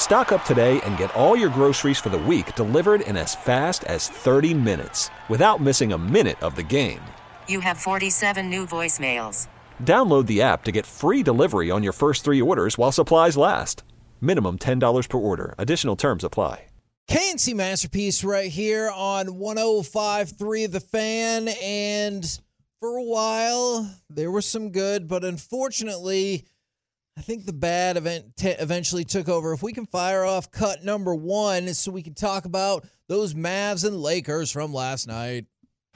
Stock up today and get all your groceries for the week delivered in as fast as 30 minutes without missing a minute of the game. You have 47 new voicemails. Download the app to get free delivery on your first three orders while supplies last. Minimum $10 per order. Additional terms apply. KNC Masterpiece right here on 105.3 The Fan. And for a while, there was some good, but unfortunately, I think the bad event t- eventually took over. If we can fire off cut number one so we can talk about those Mavs and Lakers from last night.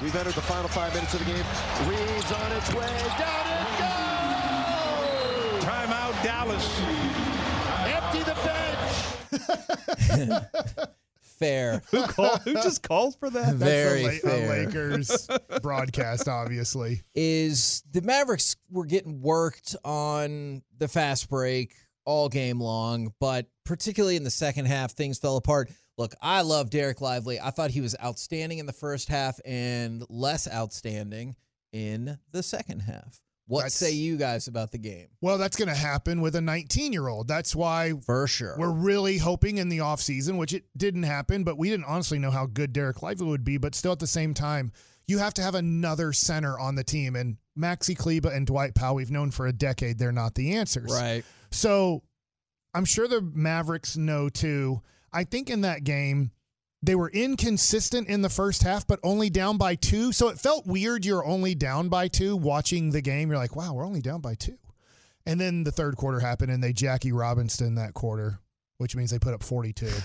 We've entered the final five minutes of the game. Reaves on its way. Down it goes! Timeout, Dallas. Empty the bench. Fair. Who call, Who just calls for that? Very That's a, La- a fair. Lakers broadcast, obviously. is the Mavericks were getting worked on the fast break all game long, but particularly in the second half, things fell apart. Look, I love Dereck Lively. I thought he was outstanding in the first half and less outstanding in the second half. What That's- say you guys about the game? Well, that's going to happen with a 19 year old. That's why For sure. We're really hoping in the offseason, which it didn't happen, but we didn't honestly know how good Dereck Lively would be. But still, at the same time, you have to have another center on the team. And Maxi Kleber and Dwight Powell, we've known for a decade they're not the answers. right. So I'm sure the Mavericks know too. I think in that game, they were inconsistent in the first half, but only down by two. So it felt weird you're only down by two watching the game. You're like, wow, we're only down by two. And then the third quarter happened and they Jackie Robinson that quarter, which means they put up 42.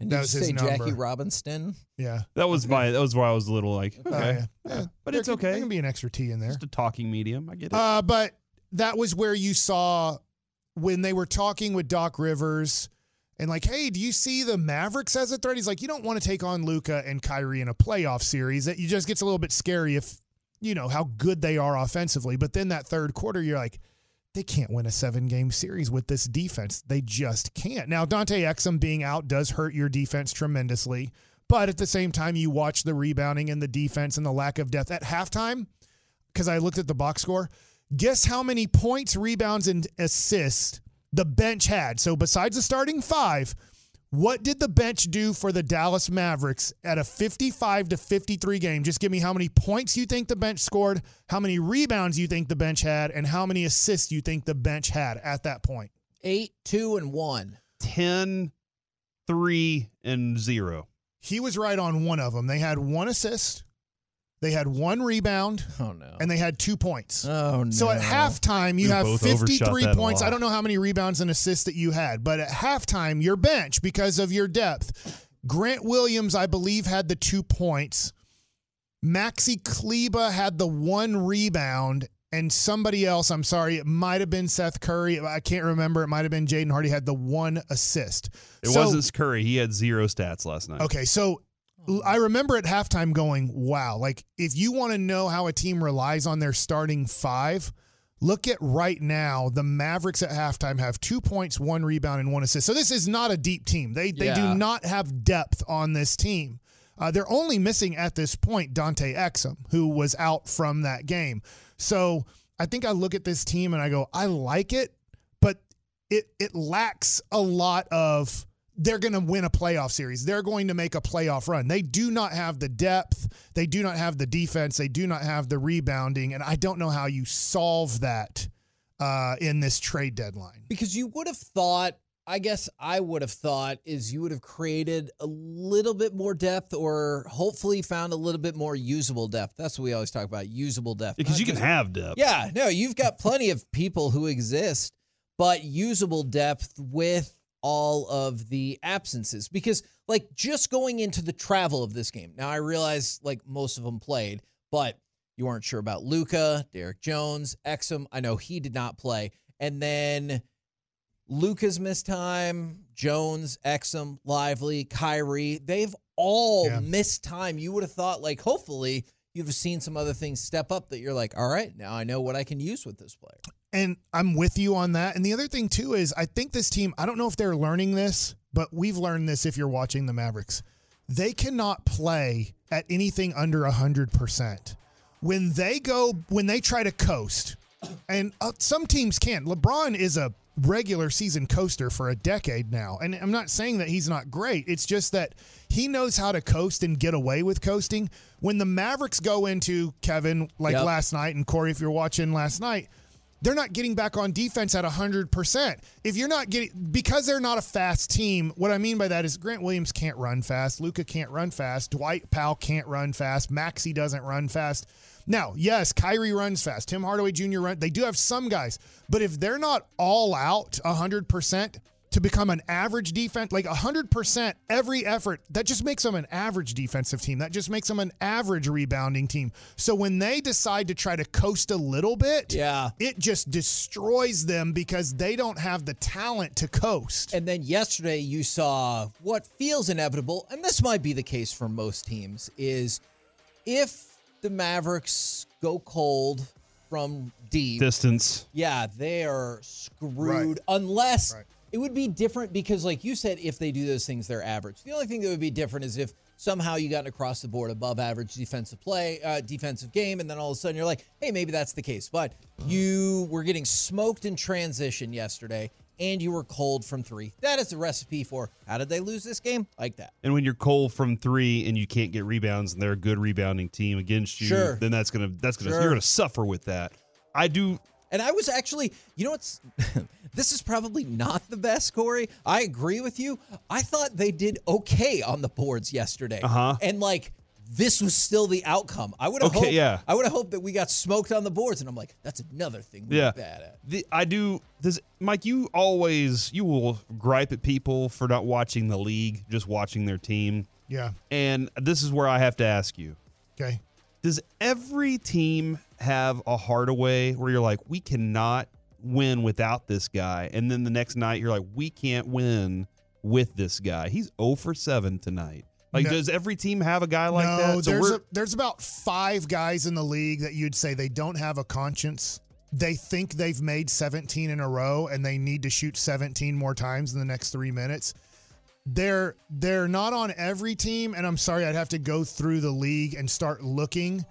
And That did you was his say Jackie number. Robinson? Yeah. That was my. That was why I was a little like, Oh, okay, yeah. Yeah. but There it's can- okay. There can be an extra T in there. Just a talking medium. I get it. Uh, but that was where you saw when they were talking with Doc Rivers and like, hey, do you see the Mavericks as a threat? He's like, you don't want to take on Luka and Kyrie in a playoff series. That you just gets a little bit scary if you know how good they are offensively. But then that third quarter, you're like, they can't win a seven game series with this defense. They just can't. Now, Dante Exum being out does hurt your defense tremendously. But at the same time, you watch the rebounding and the defense and the lack of depth at halftime. Because I looked at the box score. Guess how many points, rebounds, and assists the bench had? So besides the starting five, what did the bench do for the Dallas Mavericks at a 55 to 53 game? Just give me how many points you think the bench scored, how many rebounds you think the bench had, and how many assists you think the bench had at that point. Eight, two, and one. 10, 3, and 0. He was right on one of them. They had one assist, they had one rebound, Oh no. and they had two points. oh no. So at halftime, you We have 53 points. I don't know how many rebounds and assists that you had, but at halftime, your bench, because of your depth, Grant Williams, I believe, had the two points. Maxi Kleber had the one rebound, and somebody else, I'm sorry, it might have been Seth Curry. I can't remember. It might have been Jaden Hardy had the one assist. It So- wasn't Curry. He had zero stats last night. Okay, so l- I remember at halftime going, wow, like if you want to know how a team relies on their starting five, look at right now. The Mavericks at halftime have two points, one rebound, and one assist. So this is not a deep team. They, they Yeah. do not have depth on this team. Uh, they're only missing at this point Dante Exum, who was out from that game. So I think I look at this team and I go, I like it, but it it lacks a lot of they're going to win a playoff series. They're going to make a playoff run. They do not have the depth. They do not have the defense. They do not have the rebounding. And I don't know how you solve that uh, in this trade deadline. Because you would have thought, I guess I would have thought, is you would have created a little bit more depth or hopefully found a little bit more usable depth. That's what we always talk about usable depth. Because you can have depth. Yeah, no, you've got plenty of people who exist, but usable depth with all of the absences. Because, like, just going into the travel of this game, now I realize, like, most of them played, but you weren't sure about Luka, Derrick Jones, Exum. I know he did not play. And then Luka's missed time, Jones, Exum, Lively, Kyrie, they've all Yeah. missed time. You would have thought, like, hopefully you've seen some other things step up that you're like, all right, now I know what I can use with this player. And I'm with you on that. And the other thing too is I think this team, I don't know if they're learning this, but we've learned this if you're watching the Mavericks. They cannot play at anything under 100%. When they go when they try to coast, and uh, some teams can. LeBron is a regular season coaster for a decade now. And I'm not saying that he's not great. It's just that he knows how to coast and get away with coasting. When the Mavericks go into Kevin, like Yep. last night, and Corey, if you're watching last night, they're not getting back on defense at 100%. If you're not getting, because they're not a fast team, what I mean by that is Grant Williams can't run fast. Luka can't run fast. Dwight Powell can't run fast. Maxi doesn't run fast. Now, yes, Kyrie runs fast. Tim Hardaway Jr. run. They do have some guys, but if they're not all out 100% to become an average defense, like 100% every effort, that just makes them an average defensive team. That just makes them an average rebounding team. So when they decide to try to coast a little bit, Yeah. it just destroys them because they don't have the talent to coast. And then yesterday you saw what feels inevitable, and this might be the case for most teams, is if the Mavericks go cold from deep, Distance. yeah, they are screwed. Right. Unless Right. It would be different because, like you said, if they do those things, they're average. The only thing that would be different is if somehow you got across the board above average defensive play, uh, defensive game, and then all of a sudden you're like, hey, maybe that's the case. But you were getting smoked in transition yesterday. And you were cold from three. That is the recipe for how did they lose this game? Like that. And when you're cold from three and you can't get rebounds and they're a good rebounding team against you, Sure. then that's gonna that's gonna Sure. you're gonna suffer with that. I do And I was actually, you know what's, this is probably not the best, Corey. I agree with you. I thought they did okay on the boards yesterday. Uh-huh. And like, this was still the outcome. I would have Okay, hoped, yeah. I would have hoped that we got smoked on the boards. And I'm like, that's another thing we're yeah. bad at. The, I do does Mike, you always you will gripe at people for not watching the league, just watching their team. Yeah. And this is where I have to ask you. Okay. Does every team have a Hardaway where you're like, we cannot win without this guy, and then the next night you're like, we can't win with this guy? He's 0 for 7 tonight. Like, No. does every team have a guy like no, that? So there's a, there's about five guys in the league that you'd say they don't have a conscience. They think they've made 17 in a row and they need to shoot 17 more times in the next three minutes. They're they're not on every team, and I'm sorry, I'd have to go through the league and start looking.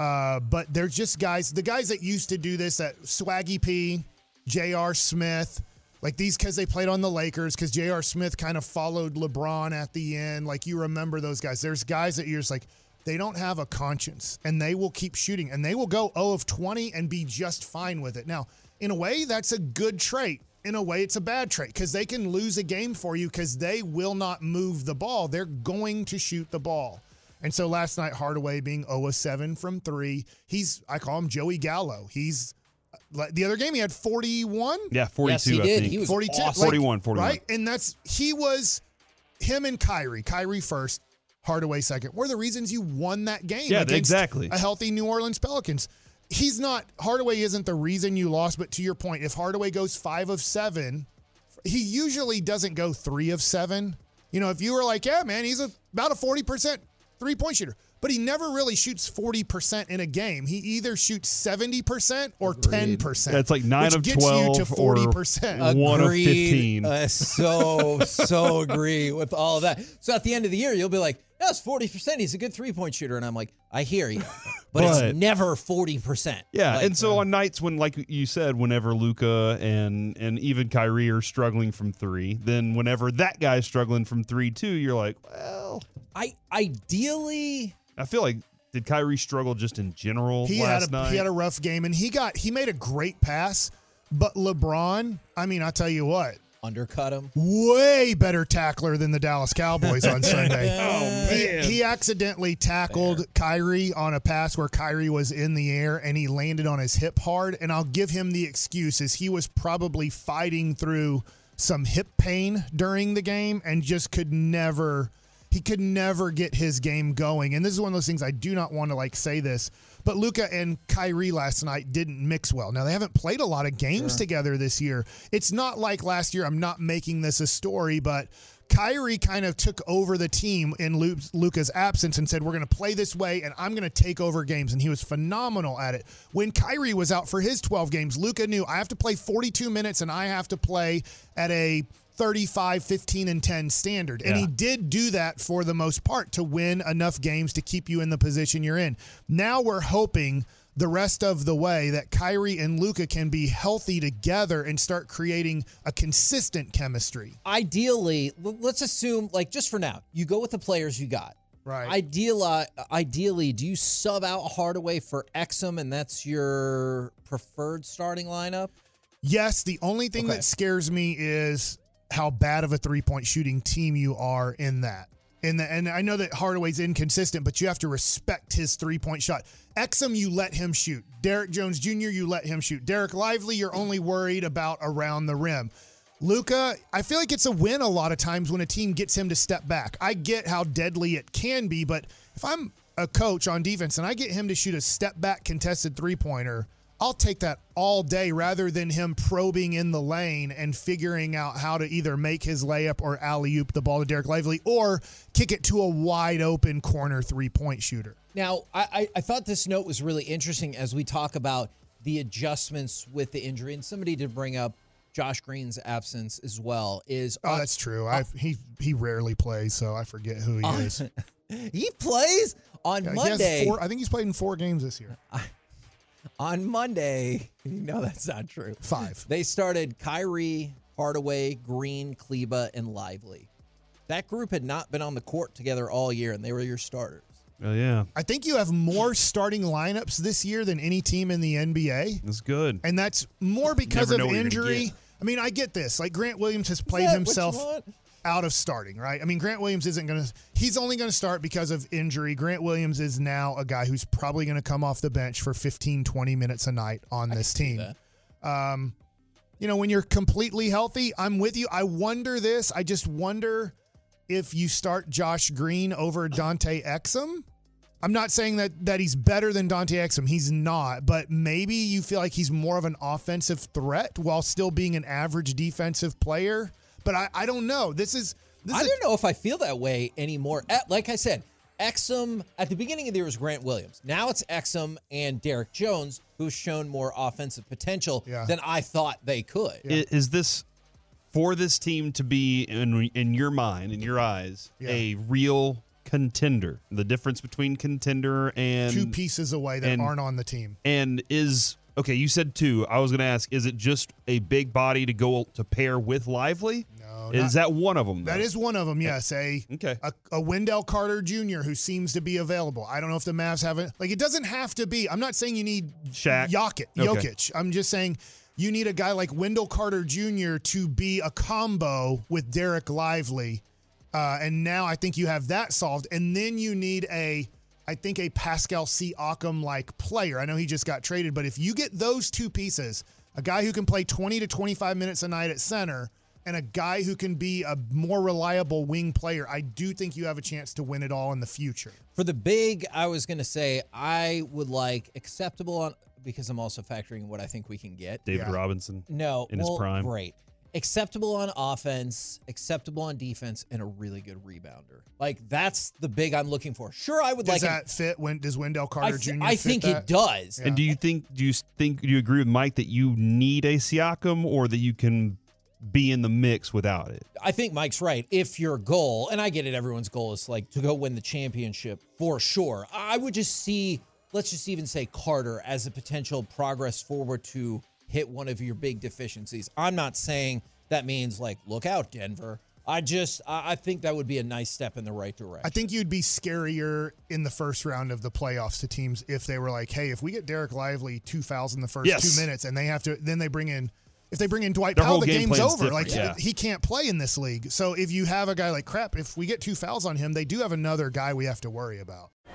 Uh, but they're just guys, the guys that used to do this, that Swaggy P, J.R. Smith, like these because they played on the Lakers, because J.R. Smith kind of followed LeBron at the end. Like you remember those guys. There's guys that you're just like, they don't have a conscience and they will keep shooting and they will go 0 of 20 and be just fine with it. Now, in a way, that's a good trait. In a way, it's a bad trait because they can lose a game for you because they will not move the ball. They're going to shoot the ball. And so last night, Hardaway being 0 of 7 from three, he's, I call him Joey Gallo. He's, like the other game, he had 41. yeah, 42, Yes, he I did. think. He was 42, awesome. like, 41, 41. Right? And that's he was him and Kyrie. Kyrie first, Hardaway second. Were the reasons you won that game. Yeah, against exactly. A healthy New Orleans Pelicans. He's not Hardaway isn't the reason you lost, but to your point, if Hardaway goes five of seven, he usually doesn't go three of seven. You know, if you were like, yeah, man, he's a, about a 40% three point shooter, but he never really shoots 40% in a game. He either shoots 70% or 10%. That's like nine which of gets 12 you to 40%. one of Agreed. 15. Uh, so, so agree with all of that. So at the end of the year, you'll be like, that's 40%. He's a good three point shooter. And I'm like, I hear you, but, But- it's never 40%. Yeah, Like, and so uh, on nights when, like you said, whenever Luka and and even Kyrie are struggling from three, then whenever that guy's struggling from three too, you're like, well, I ideally, I feel like did Kyrie struggle just in general he had last a night? he had a rough game and he got he made a great pass but lebron i mean i tell you what undercut him. way better tackler than the dallas cowboys on sunday oh man, he accidentally tackled Kyrie on a pass where Kyrie was in the air and he landed on his hip hard. And I'll give him the excuse is he was probably fighting through some hip pain during the game and just could never. he could never get his game going. And this is one of those things I do not want to like say this, but Luka and Kyrie last night didn't mix well. Now they haven't played a lot of games together this year. It's not like last year. I'm not making this a story, but Kyrie kind of took over the team in Luka's absence and said, We're going to play this way and I'm going to take over games. And he was phenomenal at it. When Kyrie was out for his 12 games, Luka knew I have to play 42 minutes and I have to play at a 35, 15, and 10 standard. And Yeah. he did do that for the most part to win enough games to keep you in the position you're in. Now we're hoping the rest of the way that Kyrie and Luka can be healthy together and start creating a consistent chemistry. Ideally, let's assume, like, just for now, you go with the players you got. Right. Ideal, uh, ideally, do you sub out Hardaway for Exum, and that's your preferred starting lineup? Yes, the only thing Okay. that scares me is how bad of a three point shooting team you are in that. In the, and I know that Hardaway's inconsistent, but you have to respect his three point shot. Exum, you let him shoot. Derrick Jones Jr., you let him shoot. Dereck Lively, you're only worried about around the rim. Luka, I feel like it's a win a lot of times when a team gets him to step back. I get how deadly it can be, but if I'm a coach on defense and I get him to shoot a step back contested three pointer, I'll take that all day rather than him probing in the lane and figuring out how to either make his layup or alley oop the ball to Dereck Lively or kick it to a wide open corner three point shooter. Now, I, I, I thought this note was really interesting as we talk about the adjustments with the injury, and somebody did bring up Josh Green's absence as well. Is Oh, that's true. Uh, I he he rarely plays, so I forget who he is. he plays on Yeah, Monday. four, I think he's played in four games this year. On Monday, No, that's not true. Five. They started Kyrie, Hardaway, Green, Kleber, and Lively. That group had not been on the court together all year, and they were your starters. Oh yeah, I think you have more starting lineups this year than any team in the NBA. that's good. And that's more because Never of know what you're gonna injury. I mean, I get this. Like Grant Williams has played that what you himself want? Out of starting, right? I mean, Grant Williams isn't going to, he's only going to start because of injury. Grant Williams is now a guy who's probably going to come off the bench for 15, 20 minutes a night on this team. Um, you know, when you're completely healthy, I'm with you. I wonder this. I just wonder if you start Josh Green over Dante Exum. I'm not saying that that he's better than Dante Exum. He's not, but maybe you feel like he's more of an offensive threat while still being an average defensive player. But I, I don't know. This is this I is don't know if I feel that way anymore. Eh, Like I said, Exum at the beginning of the year was Grant Williams. Now it's Exum and Derrick Jones, who's shown more offensive potential Yeah. than I thought they could. I- Is this for this team to be in in your mind, in your eyes, Yeah. a real contender? The difference between contender and two pieces away that and- aren't on the team. and is okay. You said two. I was going to ask: Is it just a big body to go to pair with Lively? No, Is that one of them? That though? is one of them. Yes, a Okay. a, a Wendell Carter Jr. who seems to be available. I don't know if the Mavs haven't. Like, it doesn't have to be. I'm not saying you need Shaq. Jokic. Okay. Jokic. I'm just saying you need a guy like Wendell Carter Jr. to be a combo with Dereck Lively, uh, and now I think you have that solved. And then you need a. I think a Pascal Siakam like player. I know he just got traded, but if you get those two pieces, a guy who can play 20 to 25 minutes a night at center and a guy who can be a more reliable wing player, I do think you have a chance to win it all in the future. For the big, I was going to say I would like acceptable on because I'm also factoring what I think we can get. David Yeah. Robinson. No, in his prime. Great. Acceptable on offense, acceptable on defense, and a really good rebounder. Like that's the big I'm looking for. Sure, I would Does like. that fit? When does Wendell I, Carter th- Jr. I fit think that? it does. And do you think? Do you think? Do you agree with Mike that you need a Siakam, or that you can be in the mix without it? I think Mike's right. If your goal, and I get it, everyone's goal is like to go win the championship for sure. I would just see, let's just even say Carter as a potential progress forward to hit one of your big deficiencies. I'm not saying that means like, look out, Denver. I just, I I think that would be a nice step in the right direction. I think you'd be scarier in the first round of the playoffs to teams if they were like, "Hey, if we get Dereck Lively two fouls in the first Yes. two minutes, and they have to, then they bring in if they bring in Dwight Their Powell, the game game's plan's over. Like yeah. he can't play in this league. So if you have a guy like crap, if we get two fouls on him, they do have another guy we have to worry about.